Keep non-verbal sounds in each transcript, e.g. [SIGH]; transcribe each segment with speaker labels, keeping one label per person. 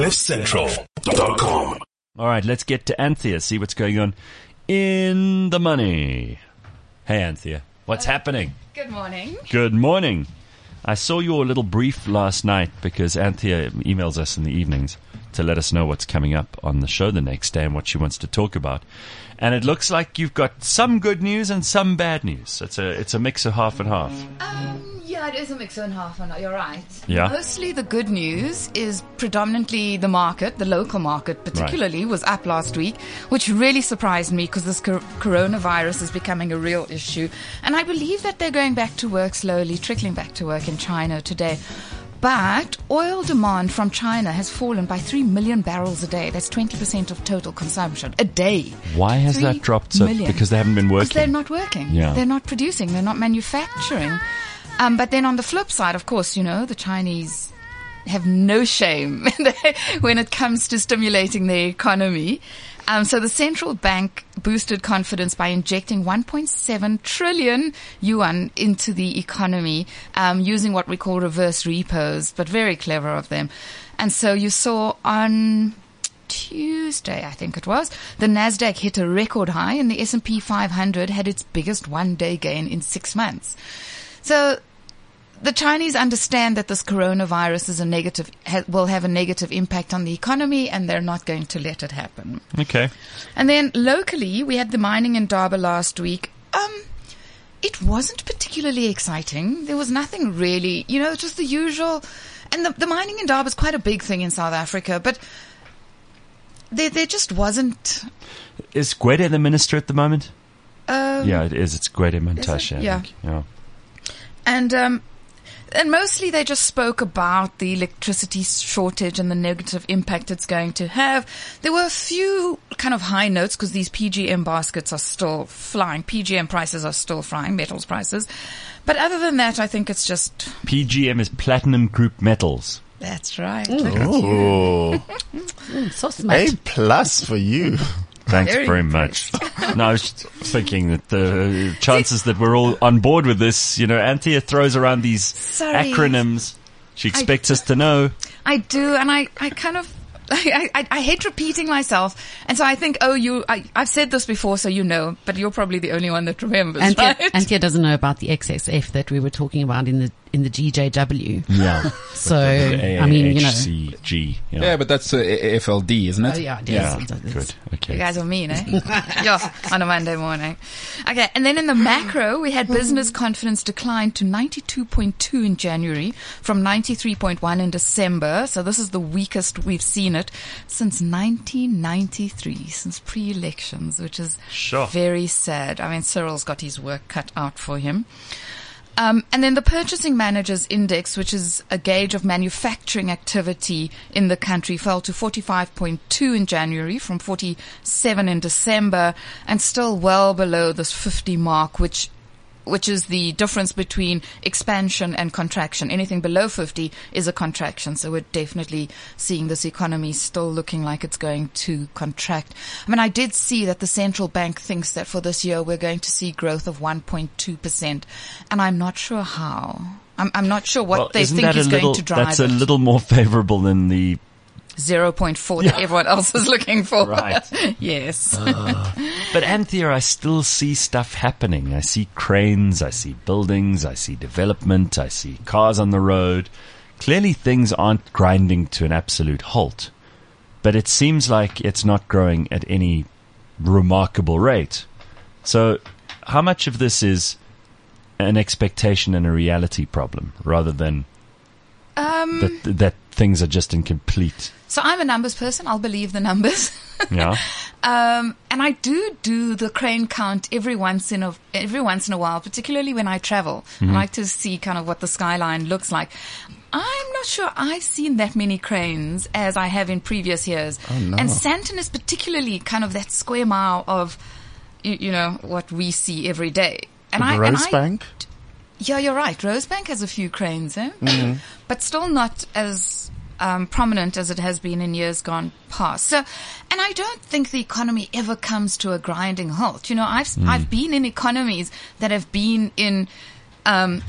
Speaker 1: CliffCentral.com.
Speaker 2: All right, let's get to Anthea, see what's going on in the money. Hey, Anthea, what's happening?
Speaker 3: Good morning.
Speaker 2: Good morning. I saw your little brief last night because Anthea emails us in the evenings to let us know what's coming up on the show the next day and what she wants to talk about. And it looks like you've got some good news and some bad news. It's a it's a mix of half and half.
Speaker 3: Um, yeah, it is a mix and half, and you're right.
Speaker 2: Yeah.
Speaker 3: Mostly the good news is predominantly the market, the local market particularly, was up last week, which really surprised me because this cor- coronavirus is becoming a real issue. And I believe that they're going back to work slowly, trickling back to work in China today. But oil demand from China has fallen by 3 million barrels a day. That's 20% of total consumption a day.
Speaker 2: Why has that dropped so?
Speaker 3: million.
Speaker 2: Because they haven't been working.
Speaker 3: Because they're not working.
Speaker 2: Yeah.
Speaker 3: They're not producing. They're not manufacturing. Um, but then on the flip side, of course, you know, the Chinese have no shame [LAUGHS] when it comes to stimulating the economy. Um, so the central bank boosted confidence by injecting 1.7 trillion yuan into the economy um, using what we call reverse repos, but very clever of them. And so you saw on Tuesday, I think it was, the Nasdaq hit a record high, and the S&P 500 had its biggest one-day gain in six months. So the Chinese understand that this coronavirus is a negative, ha, will have a negative impact on the economy, and they're not going to let it happen.
Speaker 2: Okay.
Speaker 3: And then locally, we had the Mining Indaba last week. Um, it wasn't particularly exciting. There was nothing really, you know, just the usual. And the, the Mining Indaba is quite a big thing in South Africa, but there, there just wasn't.
Speaker 2: Is Gwede the minister at the moment?
Speaker 3: Um,
Speaker 2: yeah, it is. It's Gwede Mantashe. I
Speaker 3: Yeah.
Speaker 2: Yeah.
Speaker 3: And um, and mostly they just spoke about the electricity shortage and the negative impact it's going to have. There were a few kind of high notes because these PGM baskets are still flying. PGM prices are still flying, metals prices. But other than that, I think it's just
Speaker 2: PGM is Platinum Group Metals.
Speaker 3: that's right.
Speaker 4: Oh, mm,
Speaker 5: So smart.
Speaker 4: A plus for you.
Speaker 2: Thanks
Speaker 3: Very
Speaker 2: very, much. [LAUGHS] no, I was thinking that the uh, chances that we're all on board with this, you know, Anthea throws around these
Speaker 3: Sorry.
Speaker 2: acronyms. She expects us to know.
Speaker 3: I do, and I, I kind of. [LAUGHS] I, I, I hate repeating myself, and so I think, oh, you, I, I've said this before, so you know, but you're probably the only one that remembers,
Speaker 5: Anthea,
Speaker 3: right?
Speaker 5: Anthea doesn't know about the XSF that we were talking about in the in the GJW.
Speaker 2: Yeah. [LAUGHS]
Speaker 5: So I mean, you know,
Speaker 2: HCG. Yeah.
Speaker 6: Yeah, but that's uh, FLD, isn't it?
Speaker 5: oh, yeah, it is.
Speaker 2: Yeah,
Speaker 5: It is.
Speaker 2: good. Okay.
Speaker 3: You guys are mean, eh? [LAUGHS] yeah, on a Monday morning. Okay, and then in the macro, we had business confidence decline to 92.2 in January from 93.1 in December. So this is the weakest we've seen it since 1993, since pre-elections, which is
Speaker 2: Sure.
Speaker 3: very sad. I mean, Cyril's got his work cut out for him. Um, and then the Purchasing Managers Index, which is a gauge of manufacturing activity in the country, fell to 45.2 in January from 47 in December and still well below this 50 mark, which which is the difference between expansion and contraction. Anything below 50 is a contraction. So we're definitely seeing this economy still looking like it's going to contract. I mean, I did see that the central bank thinks that for this year we're going to see growth of 1.2%. And I'm not sure how. I'm, I'm not sure what
Speaker 2: Well,
Speaker 3: they think is
Speaker 2: little,
Speaker 3: going to drive
Speaker 2: That's a
Speaker 3: it.
Speaker 2: little more favorable than the
Speaker 3: 0.4 that everyone else is looking for.
Speaker 2: Right. [LAUGHS]
Speaker 3: yes.
Speaker 2: But Anthea, I still see stuff happening. I see cranes, I see buildings, I see development, I see cars on the road. Clearly things aren't grinding to an absolute halt. But it seems like it's not growing at any remarkable rate. So how much of this is an expectation and a reality problem rather than
Speaker 3: Um,
Speaker 2: that, that things are just incomplete?
Speaker 3: so I'm a numbers person. I'll believe the numbers. [LAUGHS]
Speaker 2: Yeah.
Speaker 3: Um, and I do do the crane count every once in a every once in a while, particularly when I travel. I like to see kind of what the skyline looks like. I'm not sure I've seen that many cranes as I have in previous years. And Sandton is particularly kind of that square mile of, you, you know, what we see every day. And I, and I-
Speaker 4: Rosebank?
Speaker 3: yeah, you're right. Rosebank has a few cranes, eh? but still not as um, prominent as it has been in years gone past. So, and I don't think the economy ever comes to a grinding halt. You know, I've I've been in economies that have been in um,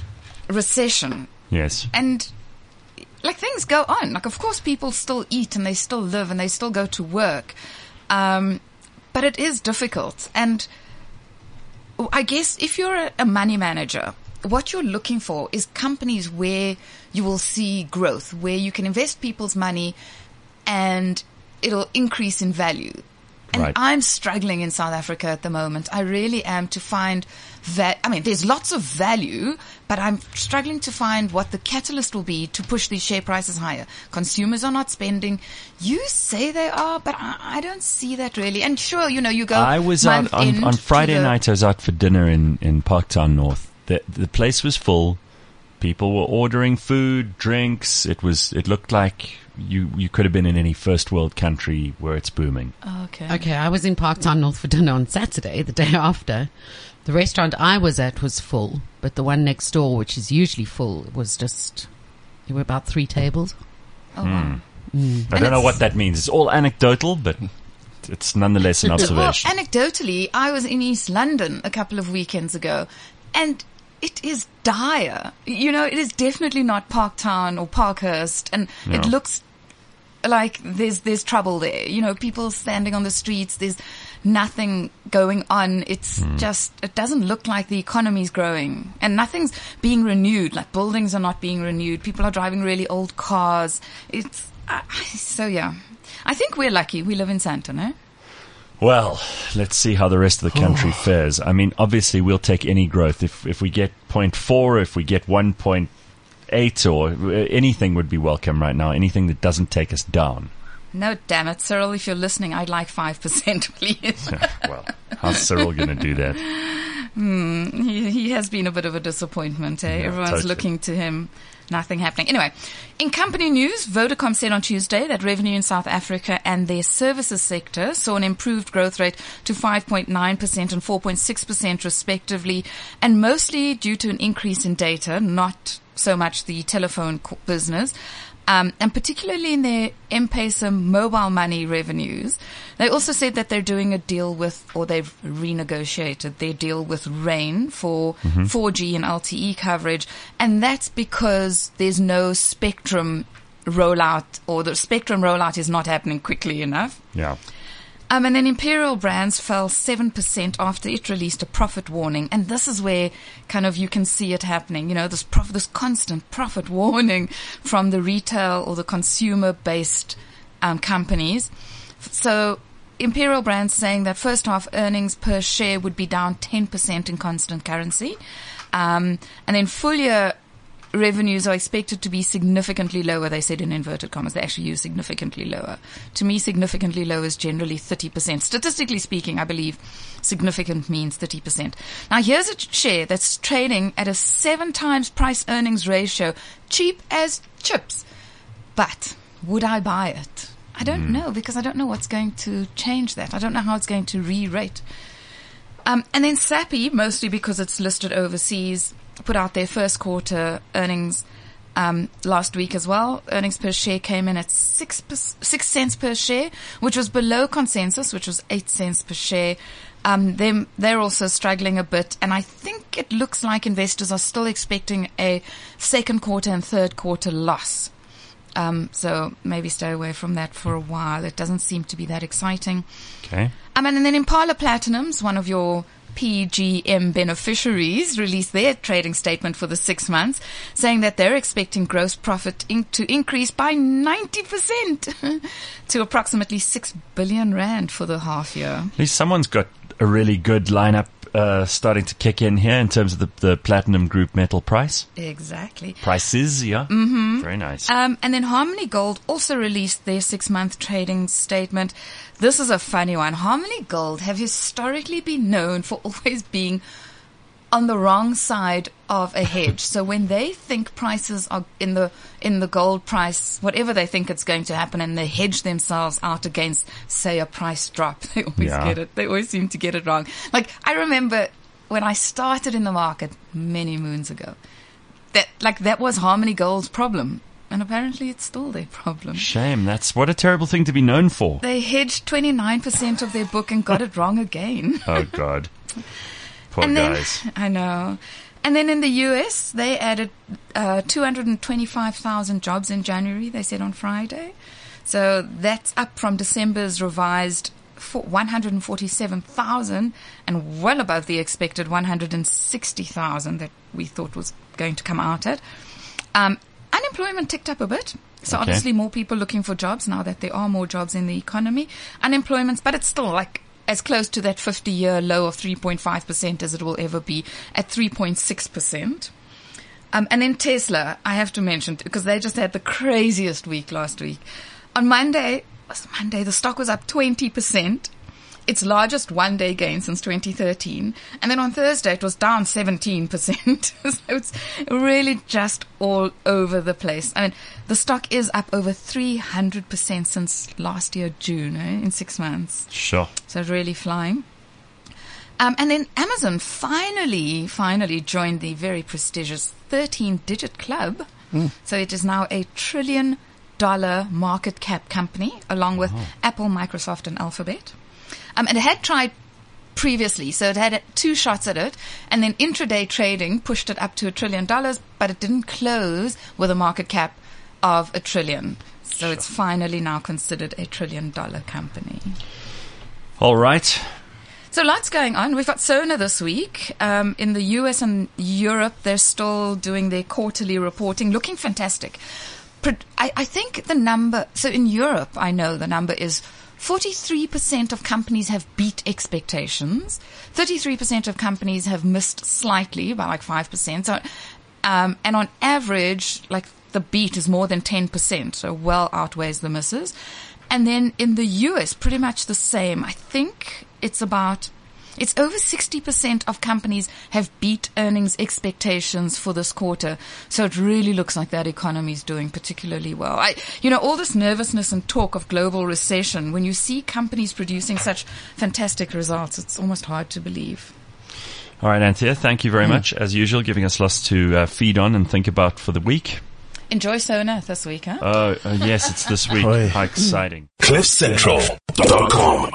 Speaker 3: recession,
Speaker 2: Yes.
Speaker 3: and like things go on. Like, of course, people still eat and they still live and they still go to work. Um, but it is difficult. And I guess if you're a, a money manager, what you're looking for is companies where you will see growth, where you can invest people's money and it'll increase in value. And
Speaker 2: Right.
Speaker 3: I'm struggling in South Africa at the moment. I really am to find that. I mean, there's lots of value, but I'm struggling to find what the catalyst will be to push these share prices higher. Consumers are not spending. You say they are, but I, I don't see that really. And sure, you know, you go.
Speaker 2: I was out on, on Friday night. I was out for dinner in, in Parktown North. The the place was full. People were ordering food, drinks. It was. It looked like you you could have been in any first world country where it's booming.
Speaker 3: Oh, okay.
Speaker 5: Okay, I was in Parktown North for dinner on Saturday, the day [LAUGHS] after. The restaurant I was at was full, but the one next door, which is usually full, was just there were about three tables.
Speaker 3: Oh, wow. Hmm. Mm.
Speaker 2: I
Speaker 3: And
Speaker 2: don't know what that means. It's all anecdotal, but it's nonetheless an
Speaker 3: Well,
Speaker 2: observation.
Speaker 3: anecdotally, I was in East London a couple of weekends ago, and it is dire. You know, it is definitely not Parktown or Parkhurst, and it looks like there's there's trouble there. You know, people standing on the streets. There's nothing going on. It's
Speaker 2: Hmm.
Speaker 3: just it doesn't look like the economy's growing, and nothing's being renewed. Like buildings are not being renewed. People are driving really old cars. It's uh, so yeah. I think we're lucky. We live in Sandton, eh?
Speaker 2: Well, let's see how the rest of the country [SIGHS] fares. I mean, obviously, we'll take any growth. If if we get 0.4, if we get 1.8, or uh, anything would be welcome right now. Anything that doesn't take us down.
Speaker 3: No, damn it, Cyril, if you're listening, I'd like 5%, [LAUGHS] please. [LAUGHS]
Speaker 2: well, how's Cyril going to do that?
Speaker 3: he, he has been a bit of a disappointment, eh?
Speaker 2: Yeah,
Speaker 3: Everyone's
Speaker 2: totally.
Speaker 3: looking to him. Nothing happening. Anyway, in company news, Vodacom said on Tuesday that revenue in South Africa and their services sector saw an improved growth rate to 5.9% and 4.6% respectively, and mostly due to an increase in data, not so much the telephone business. Um, and particularly in their M-Pesa mobile money revenues. They also said that they're doing a deal with, or they've renegotiated their deal with Rain for 4G and LTE coverage. And that's because there's no spectrum rollout, or the spectrum rollout is not happening quickly enough.
Speaker 2: Yeah.
Speaker 3: Um, and then Imperial Brands fell 7% after it released a profit warning. And this is where kind of you can see it happening. You know, this prof- this constant profit [LAUGHS] warning from the retail or the consumer based, um, companies. So Imperial Brands saying that first half earnings per share would be down 10% in constant currency. Um, and then full year revenues are expected to be significantly lower. They said in inverted commas. They actually use significantly lower. To me, significantly low is generally 30%. Statistically speaking, I believe significant means 30%. Now here's a share that's trading at a seven times price earnings ratio, cheap as chips. But would I buy it? I don't know because I don't know what's going to change that. I don't know how it's going to re-rate. Um, and then Sappi, mostly because it's listed overseas, put out their first quarter earnings um, last week as well. Earnings per share came in at six per, six cents per share, which was below consensus, which was eight cents per share. Um, them they're also struggling a bit, and I think it looks like investors are still expecting a second quarter and third quarter loss. Um, so maybe stay away from that for a while. It doesn't seem to be that exciting.
Speaker 2: Okay.
Speaker 3: Um, and then Impala Platinums, one of your PGM beneficiaries, released their trading statement for the six months, saying that they're expecting gross profit in- to increase by 90% [LAUGHS] to approximately 6 billion rand for the half year.
Speaker 2: At least someone's got a really good lineup uh, starting to kick in here in terms of the, the platinum group metal price.
Speaker 3: Exactly.
Speaker 2: Prices, yeah. Mm-hmm. Very nice.
Speaker 3: Um, and then Harmony Gold also released their six month trading statement. This is a funny one. Harmony Gold have historically been known for [LAUGHS] always being on the wrong side of a hedge. so when they think prices are in the in the gold price, whatever they think it's going to happen, and they hedge themselves out against, say, a price drop, [LAUGHS] they always
Speaker 2: Yeah.
Speaker 3: get it. They always seem to get it wrong. Like I remember when I started in the market many moons ago, that like that was Harmony Gold's problem, and apparently it's still their problem.
Speaker 2: Shame. That's what a terrible thing to be known for.
Speaker 3: They hedged twenty nine percent of their book and got it wrong again.
Speaker 2: Oh God. [LAUGHS] Poor
Speaker 3: and then. [LAUGHS] I know. And then in the US, they added uh, 225,000 jobs in January, they said on Friday. So that's up from December's revised 147,000 and well above the expected 160,000 that we thought was going to come out at. Um, unemployment ticked up a bit. So
Speaker 2: Okay.
Speaker 3: obviously more people looking for jobs now that there are more jobs in the economy. Unemployment, but it's still like as close to that 50 year low of 3.5% as it will ever be at 3.6%. Um, and then Tesla, I have to mention because they just had the craziest week last week. On Monday, was Monday, the stock was up 20%. Its largest one day gain since 2013. And then on Thursday, it was down 17%. [LAUGHS] so it's really just all over the place. I mean, the stock is up over 300% since last year, June, eh, in six months.
Speaker 2: Sure.
Speaker 3: So it's really flying. Um, and then Amazon finally, finally joined the very prestigious 13 digit club. So it is now a trillion dollar market cap company along with Apple, Microsoft and Alphabet. Um, and it had tried previously, so it had two shots at it, and then intraday trading pushed it up to a trillion dollars, but it didn't close with a market cap of a trillion. So it's finally now considered a trillion dollar company.
Speaker 2: All right.
Speaker 3: So lots going on. We've got Sona this week. Um, in the US and Europe, they're still doing their quarterly reporting, looking fantastic. I, I think the number, so in Europe, I know the number is 43% of companies have beat expectations. 33% of companies have missed slightly by like 5%. So, um, and on average, like the beat is more than 10%, so well outweighs the misses. And then in the US, pretty much the same. I think it's about, it's over 60% of companies have beat earnings expectations for this quarter. So it really looks like that economy is doing particularly well. I, you know, all this nervousness and talk of global recession, when you see companies producing such fantastic results, it's almost hard to believe.
Speaker 2: All right, Anthea, thank you very
Speaker 3: Hmm.
Speaker 2: much. As usual, giving us lots to uh, feed on and think about for the week.
Speaker 3: Enjoy Sona this week, huh?
Speaker 2: Oh, uh, yes, it's this week. [LAUGHS]
Speaker 4: Oi.
Speaker 2: How exciting.
Speaker 1: CliffCentral.com